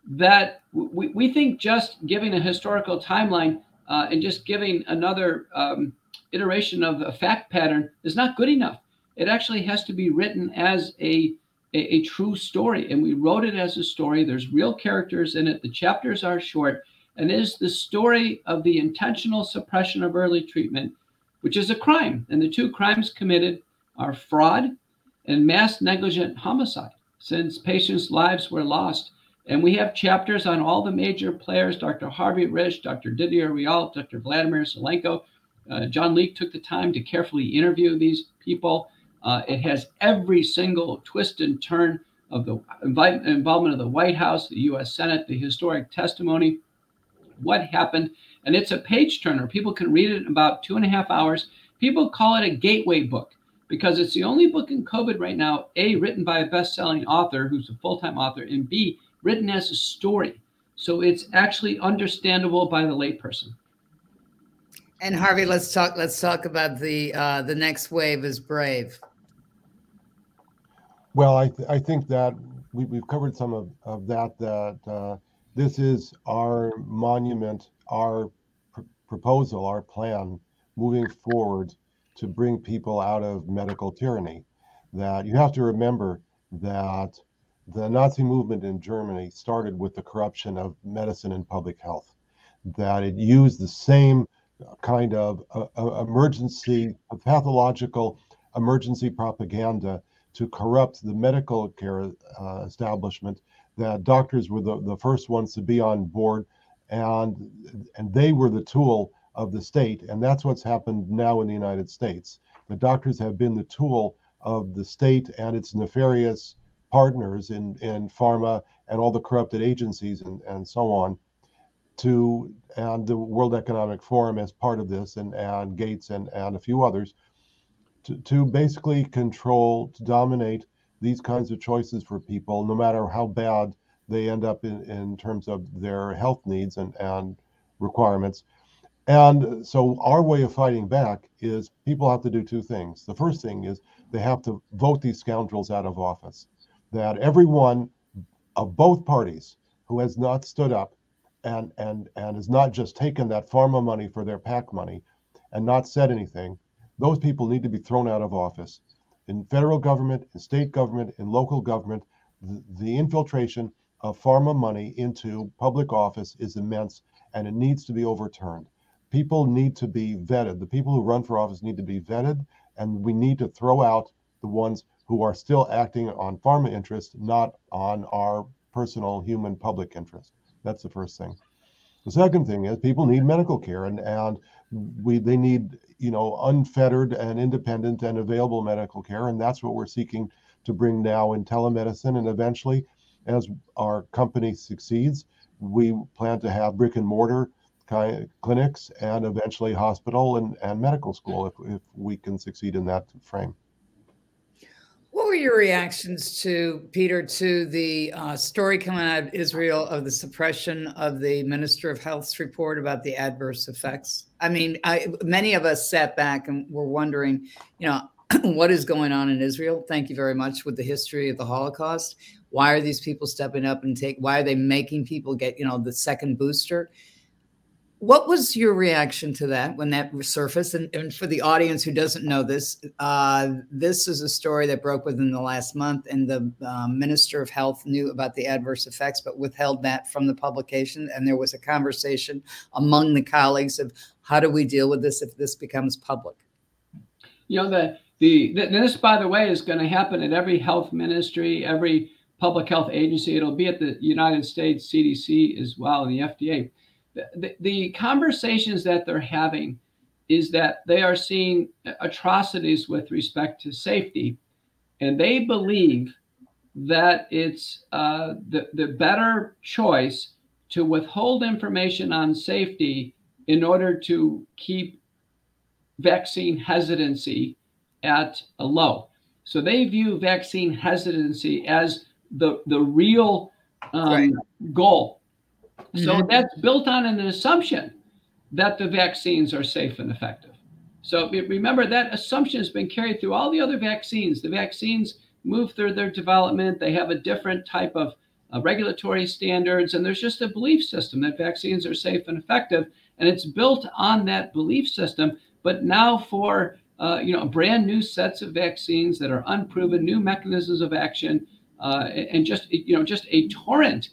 that we, we think just giving a historical timeline uh, and just giving another um, iteration of a fact pattern is not good enough. It actually has to be written as a, a, a true story. And we wrote it as a story. There's real characters in it. The chapters are short. And it is the story of the intentional suppression of early treatment, which is a crime. And the two crimes committed are fraud and mass negligent homicide since patients' lives were lost. And we have chapters on all the major players Dr. Harvey Risch, Dr. Didier Raoult, Dr. Vladimir Zelenko. Uh, John Leake took the time to carefully interview these people. Uh, it has every single twist and turn of the involvement of the White House, the US Senate, the historic testimony, what happened. And it's a page turner. People can read it in about two and a half hours. People call it a gateway book because it's the only book in COVID right now, A, written by a best selling author who's a full time author, and B, written as a story. So it's actually understandable by the layperson. And Harvey, let's talk. Let's talk about the uh, the next wave is brave. Well, I th- I think that we, we've covered some of, of that. That uh, this is our monument, our pr- proposal, our plan moving forward to bring people out of medical tyranny. That you have to remember that the Nazi movement in Germany started with the corruption of medicine and public health, that it used the same kind of uh, uh, emergency, pathological emergency propaganda to corrupt the medical care uh, establishment, that doctors were the, the first ones to be on board and and they were the tool of the state. And that's what's happened now in the United States. The doctors have been the tool of the state and its nefarious partners in, in pharma and all the corrupted agencies and, and so on to and the World Economic Forum as part of this and, and Gates and, and a few others to, basically control, to dominate these kinds of choices for people, no matter how bad they end up in, in terms of their health needs and, and requirements. And so our way of fighting back is people have to do two things. The first thing is they have to vote these scoundrels out of office. That everyone of both parties who has not stood up and and and has not just taken that pharma money for their PAC money and not said anything, those people need to be thrown out of office. In federal government, in state government, in local government, the, the infiltration of pharma money into public office is immense and it needs to be overturned people need to be vetted. The people who run for office need to be vetted, and we need to throw out the ones who are still acting on pharma interest, not on our personal human public interest. That's the first thing. The second thing is people need medical care, and and we they need you know unfettered and independent and available medical care, and that's what we're seeking to bring now in telemedicine. And eventually, as our company succeeds, we plan to have brick and mortar clinics and eventually hospital and, and medical school if, if we can succeed in that frame. What were your reactions to Peter to the uh, story coming out of Israel of the suppression of the Minister of Health's report about the adverse effects? I mean, I, many of us sat back and were wondering, you know, what is going on in Israel? Thank you very much with the history of the Holocaust. Why are these people stepping up and take? Why are they making people get, you know, the second booster? What was your reaction to that when that surfaced? And, and for the audience who doesn't know this, uh, this is a story that broke within the last month, and the uh, Minister of Health knew about the adverse effects, but withheld that from the publication. And there was a conversation among the colleagues of how do we deal with this if this becomes public. You know the the this, by the way, is going to happen at every health ministry, every public health agency. It'll be at the United States CDC as well, and the FDA the, the conversations that they're having is that they are seeing atrocities with respect to safety, and they believe that it's uh, the, the better choice to withhold information on safety in order to keep vaccine hesitancy at a low. So they view vaccine hesitancy as the, the real um, right. goal so mm-hmm. that's built on an assumption that the vaccines are safe and effective. So remember that assumption has been carried through all the other vaccines. The vaccines move through their development, they have a different type of uh, regulatory standards, and there's just a belief system that vaccines are safe and effective. And it's built on that belief system. But now for uh, you know brand new sets of vaccines that are unproven, new mechanisms of action, uh, and just you know just a torrent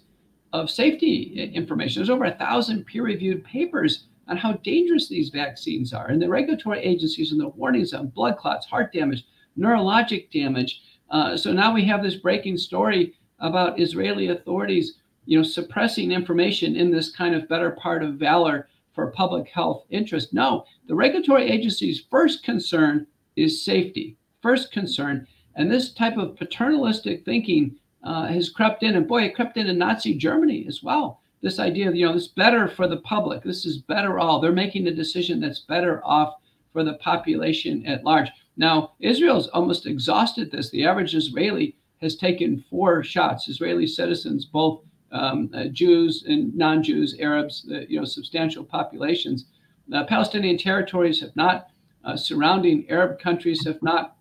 of safety information. There's over a thousand peer-reviewed papers on how dangerous these vaccines are, and the regulatory agencies and the warnings on blood clots, heart damage, neurologic damage. Uh, so now we have this breaking story about Israeli authorities, you know, suppressing information in this kind of better part of valor for public health interest. No, the regulatory agency's first concern is safety. First concern, and this type of paternalistic thinking uh, has crept in, and boy, it crept in in Nazi Germany as well. This idea of you know this better for the public, this is better all. They're making a decision that's better off for the population at large. Now, Israel's almost exhausted this. The average Israeli has taken four shots. Israeli citizens, both um, uh, Jews and non-Jews, Arabs, uh, you know, substantial populations. The Palestinian territories have not. Uh, surrounding Arab countries have not.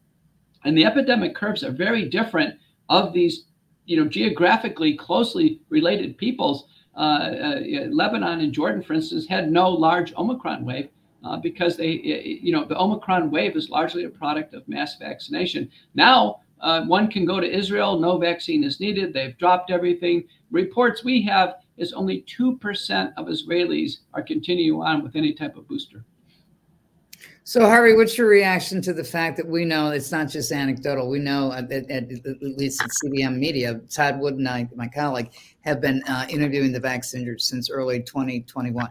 And the epidemic curves are very different of these you know, geographically closely related peoples. Uh, uh, Lebanon and Jordan, for instance, had no large Omicron wave uh, because they, you know, the Omicron wave is largely a product of mass vaccination. Now, uh, one can go to Israel, no vaccine is needed. They've dropped everything. Reports we have is only 2% of Israelis are continuing on with any type of booster. So, Harvey, what's your reaction to the fact that we know it's not just anecdotal? We know at, at, at least at CD Media, Todd Wood and I, my colleague, have been uh, interviewing the vaccinated since early 2021.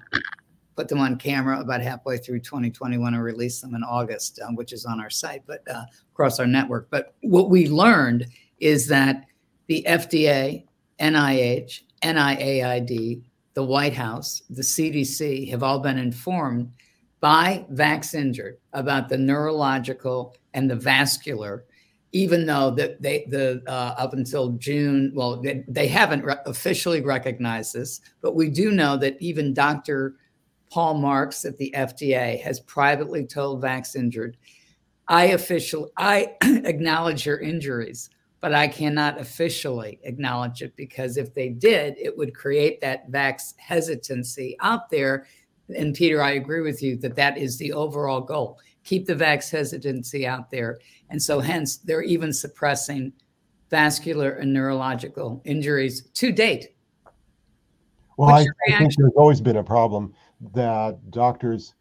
Put them on camera about halfway through 2021 and released them in August, uh, which is on our site, but uh, across our network. But what we learned is that the FDA, NIH, NIAID, the White House, the CDC have all been informed by Vax Injured about the neurological and the vascular, even though that they the uh, up until June, well, they, they haven't re- officially recognized this, but we do know that even Dr. Paul Marks at the FDA has privately told Vax Injured, I officially I acknowledge your injuries, but I cannot officially acknowledge it because if they did, it would create that vax hesitancy out there and Peter, I agree with you that that is the overall goal. Keep the vax hesitancy out there. And so, hence, they're even suppressing vascular and neurological injuries to date. Well, I, I, think there's always been a problem that doctors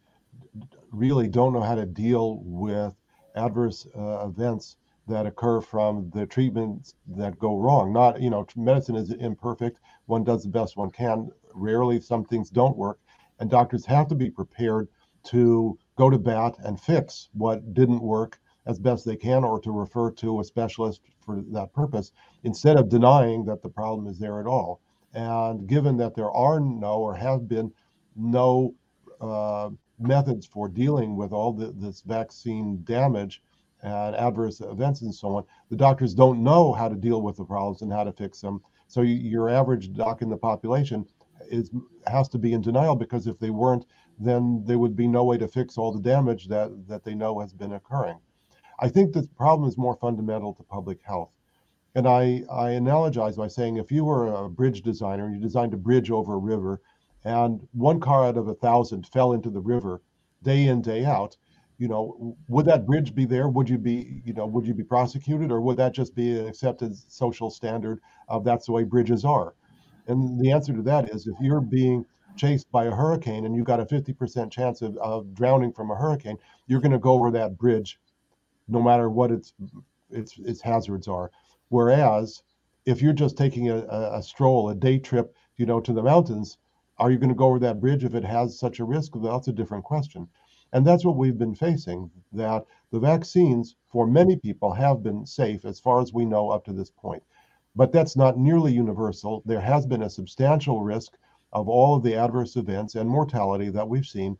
really don't know how to deal with adverse uh, events that occur from the treatments that go wrong. Not, you know, medicine is imperfect. One does the best one can. Rarely, some things don't work and doctors have to be prepared to go to bat and fix what didn't work as best they can or to refer to a specialist for that purpose instead of denying that the problem is there at all. And given that there are no or have been no uh, methods for dealing with all the, this vaccine damage and adverse events and so on, the doctors don't know how to deal with the problems and how to fix them. So you, your average doc in the population is has to be in denial because if they weren't, then there would be no way to fix all the damage that that they know has been occurring. I think the problem is more fundamental to public health. And I, I analogize by saying if you were a bridge designer and you designed a bridge over a river and one car out of a thousand fell into the river day in, day out, you know, would that bridge be there? Would you be, you know, would you be prosecuted or would that just be an accepted social standard of that's the way bridges are? And the answer to that is if you're being chased by a hurricane and you've got a 50% chance of, of drowning from a hurricane, you're going to go over that bridge no matter what its its its hazards are. Whereas if you're just taking a, a, stroll, a day trip, you know, to the mountains, are you going to go over that bridge if it has such a risk? That's a different question. And that's what we've been facing that the vaccines for many people have been safe as far as we know up to this point. But that's not nearly universal. There has been a substantial risk of all of the adverse events and mortality that we've seen.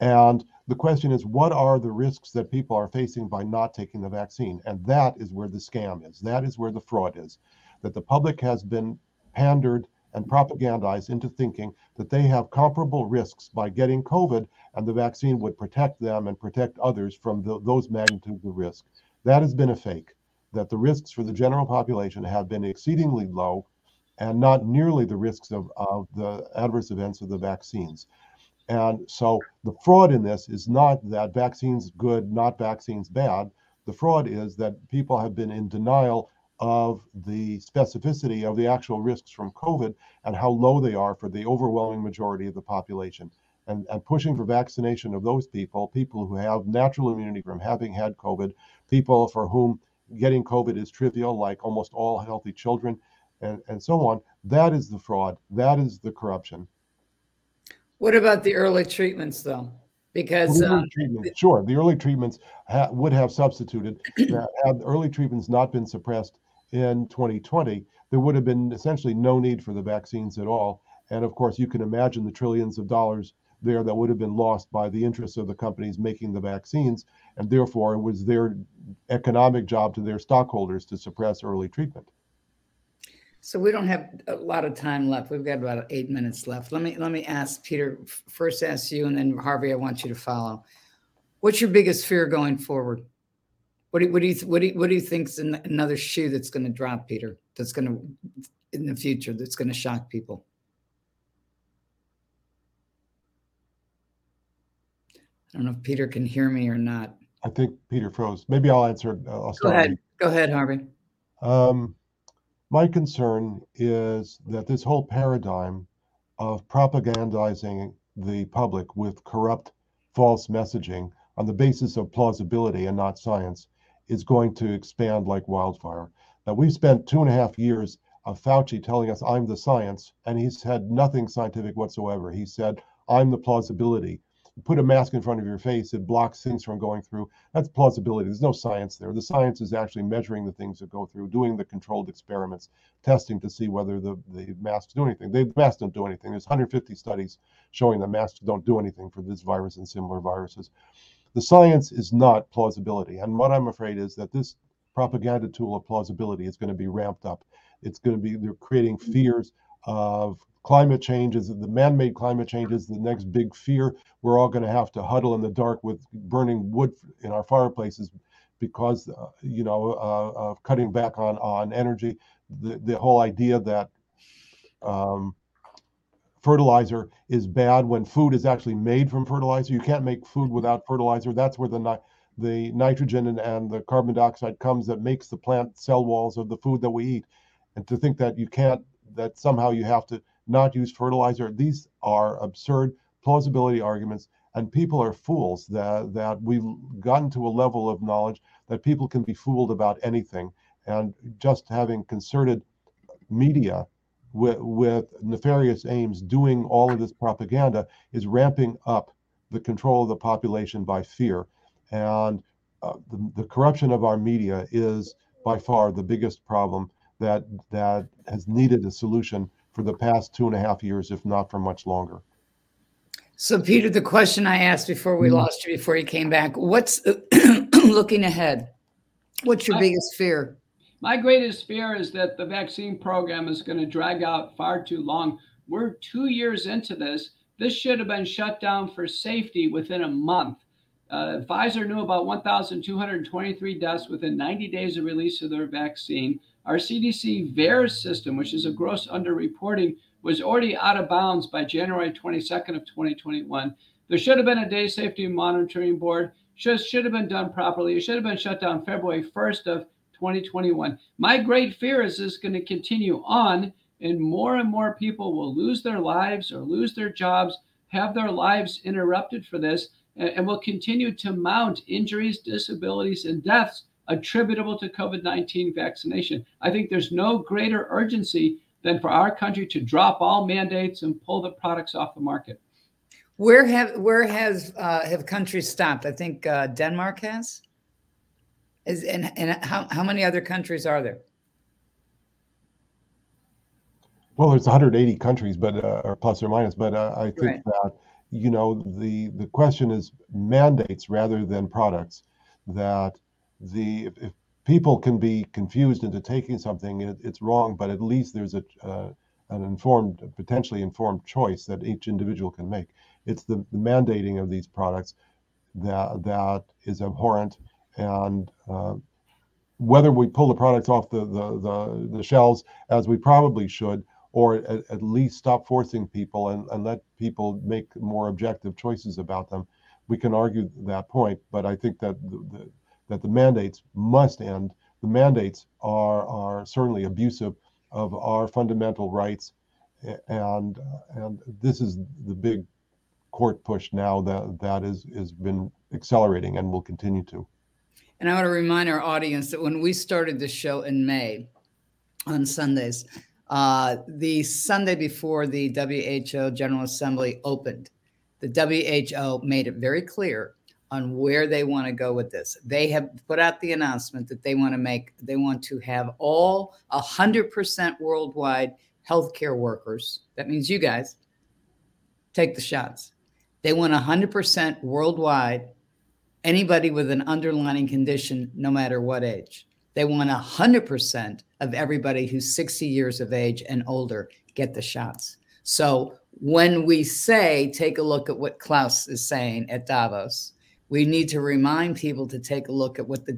And the question is, what are the risks that people are facing by not taking the vaccine? And that is where the scam is. That is where the fraud is. That the public has been pandered and propagandized into thinking that they have comparable risks by getting COVID and the vaccine would protect them and protect others from the, those magnitudes of risk. That has been a fake. That the risks for the general population have been exceedingly low and not nearly the risks of, of the adverse events of the vaccines. And so the fraud in this is not that vaccines good, not vaccines bad. The fraud is that people have been in denial of the specificity of the actual risks from COVID and how low they are for the overwhelming majority of the population. And, and pushing for vaccination of those people, people who have natural immunity from having had COVID, people for whom getting COVID is trivial, like almost all healthy children, and, and so on. That is the fraud. That is the corruption. What about the early treatments, though? Because uh, sure, the early treatments ha- would have substituted. had early treatments not been suppressed in 2020, there would have been essentially no need for the vaccines at all. And of course, you can imagine the trillions of dollars there that would have been lost by the interests of the companies making the vaccines. And therefore, it was their economic job to their stockholders to suppress early treatment. So we don't have a lot of time left. We've got about eight minutes left. Let me let me ask Peter first. Ask you, and then Harvey. I want you to follow. What's your biggest fear going forward? What do, what do you what do you, what do you think's another shoe that's going to drop, Peter? That's going to in the future that's going to shock people. I don't know if Peter can hear me or not. I think Peter froze. Maybe I'll answer. I'll start. Go ahead. Go ahead, Harvey. Um, my concern is that this whole paradigm of propagandizing the public with corrupt, false messaging on the basis of plausibility and not science is going to expand like wildfire. Now, we've spent two and a half years of Fauci telling us, I'm the science, and he's had nothing scientific whatsoever. He said, I'm the plausibility put a mask in front of your face, it blocks things from going through. That's plausibility. There's no science there. The science is actually measuring the things that go through, doing the controlled experiments, testing to see whether the, the masks do anything. the masks don't do anything. There's 150 studies showing that masks don't do anything for this virus and similar viruses. The science is not plausibility. And what I'm afraid is that this propaganda tool of plausibility is going to be ramped up. It's going to be, they're creating mm. fears of climate change is the man-made climate change is the next big fear. We're all going to have to huddle in the dark with burning wood in our fireplaces because uh, you know uh, of cutting back on on energy. The, the whole idea that um, fertilizer is bad when food is actually made from fertilizer. You can't make food without fertilizer. That's where the the nitrogen and, and the carbon dioxide comes that makes the plant cell walls of the food that we eat. And to think that you can't that somehow you have to not use fertilizer. These are absurd plausibility arguments, and people are fools that, that we've gotten to a level of knowledge that people can be fooled about anything. And just having concerted media with, with nefarious aims doing all of this propaganda is ramping up the control of the population by fear. And uh, the, the corruption of our media is by far the biggest problem that that has needed a solution for the past two and a half years, if not for much longer. So, Peter, the question I asked before we mm-hmm. lost you, before you came back, what's looking ahead? What's your biggest fear? My greatest fear is that the vaccine program is going to drag out far too long. We're two years into this. This should have been shut down for safety within a month. Uh, Pfizer knew about 1,223 deaths within 90 days of release of their vaccine. Our CDC VAERS system, which is a gross underreporting, was already out of bounds by January 22nd of 2021. There should have been a data safety monitoring board. Should, should have been done properly. It should have been shut down February 1st of 2021. My great fear is this is going to continue on, and more and more people will lose their lives or lose their jobs, have their lives interrupted for this, and, and will continue to mount injuries, disabilities, and deaths attributable to COVID 19 vaccination. I think there's no greater urgency than for our country to drop all mandates and pull the products off the market. Where have where has uh, have countries stopped? I think uh, Denmark has. Is and and how how many other countries are there? Well, there's 180 countries, but uh, or plus or minus. But uh, I think right. that you know the the question is mandates rather than products. That the if, people can be confused into taking something, it, it's wrong. But at least there's a uh, an informed, potentially informed choice that each individual can make. It's the, the mandating of these products that that is abhorrent and uh, whether we pull the products off the, the, the, the, shelves as we probably should, or at, at least stop forcing people and, and let people make more objective choices about them, we can argue that point. But I think that the, the, that the mandates must end. The mandates are, are certainly abusive of our fundamental rights. And, and this is the big court push now that, that is, has been accelerating and will continue to. And I want to remind our audience that when we started the show in May on Sundays, uh, the Sunday before the WHO General Assembly opened, the WHO made it very clear on where they want to go with this. They have put out the announcement that they want to make, they want to have all 100% worldwide healthcare workers, that means you guys, take the shots. They want 100% worldwide anybody with an underlying condition, no matter what age. They want 100% of everybody who's 60 years of age and older get the shots. So when we say, take a look at what Klaus is saying at Davos, we need to remind people to take a look at what the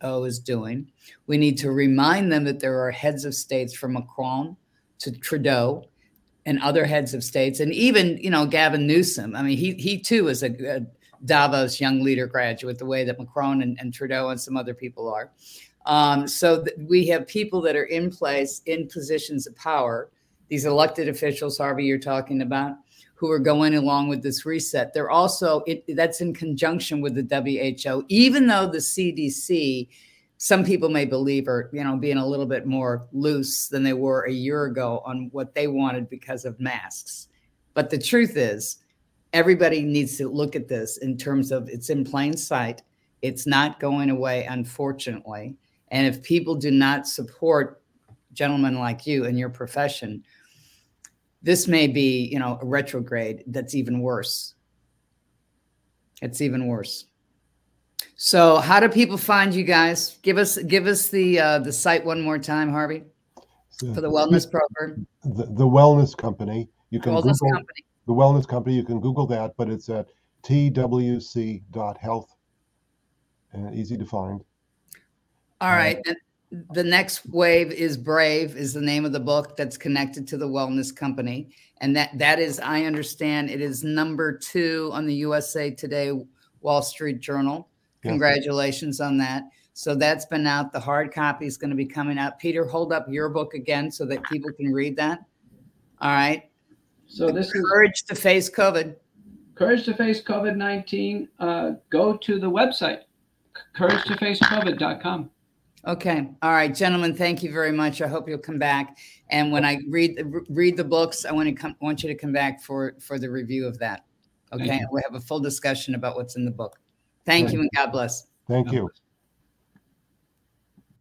WHO is doing. We need to remind them that there are heads of states from Macron to Trudeau and other heads of states, and even you know Gavin Newsom. I mean, he he too is a, a Davos Young Leader graduate, the way that Macron and, and Trudeau and some other people are. Um, so th- we have people that are in place in positions of power, these elected officials, Harvey, you're talking about, who are going along with this reset. They're also, it, that's in conjunction with the WHO, even though the CDC, some people may believe are, you know, being a little bit more loose than they were a year ago on what they wanted because of masks. But the truth is, everybody needs to look at this in terms of it's in plain sight. It's not going away, unfortunately. And if people do not support gentlemen like you in your profession, this may be, you know, a retrograde that's even worse. It's even worse. So, how do people find you guys? Give us give us the uh, the site one more time, Harvey, for the wellness program. The, the wellness company. You can wellness Google, company the wellness company. You can Google that, but it's at twc.health and easy to find. All right. Uh, the next wave is brave is the name of the book that's connected to the wellness company. And that that is i understand it is number two on the usa today wall street journal. Congratulations on that. So that's been out. The hard copy is going to be coming out. Peter hold up your book again so that people can read that. All right. So this is courage to face COVID. Courage to face COVID 19. Uh, go to the website, couragetofacecovid.com. Okay. All right, gentlemen. Thank you very much. I hope you'll come back. And when I read read the books, I want to come want you to come back for for the review of that. Okay. We have a full discussion about what's in the book. Thank you and God bless. Thank you.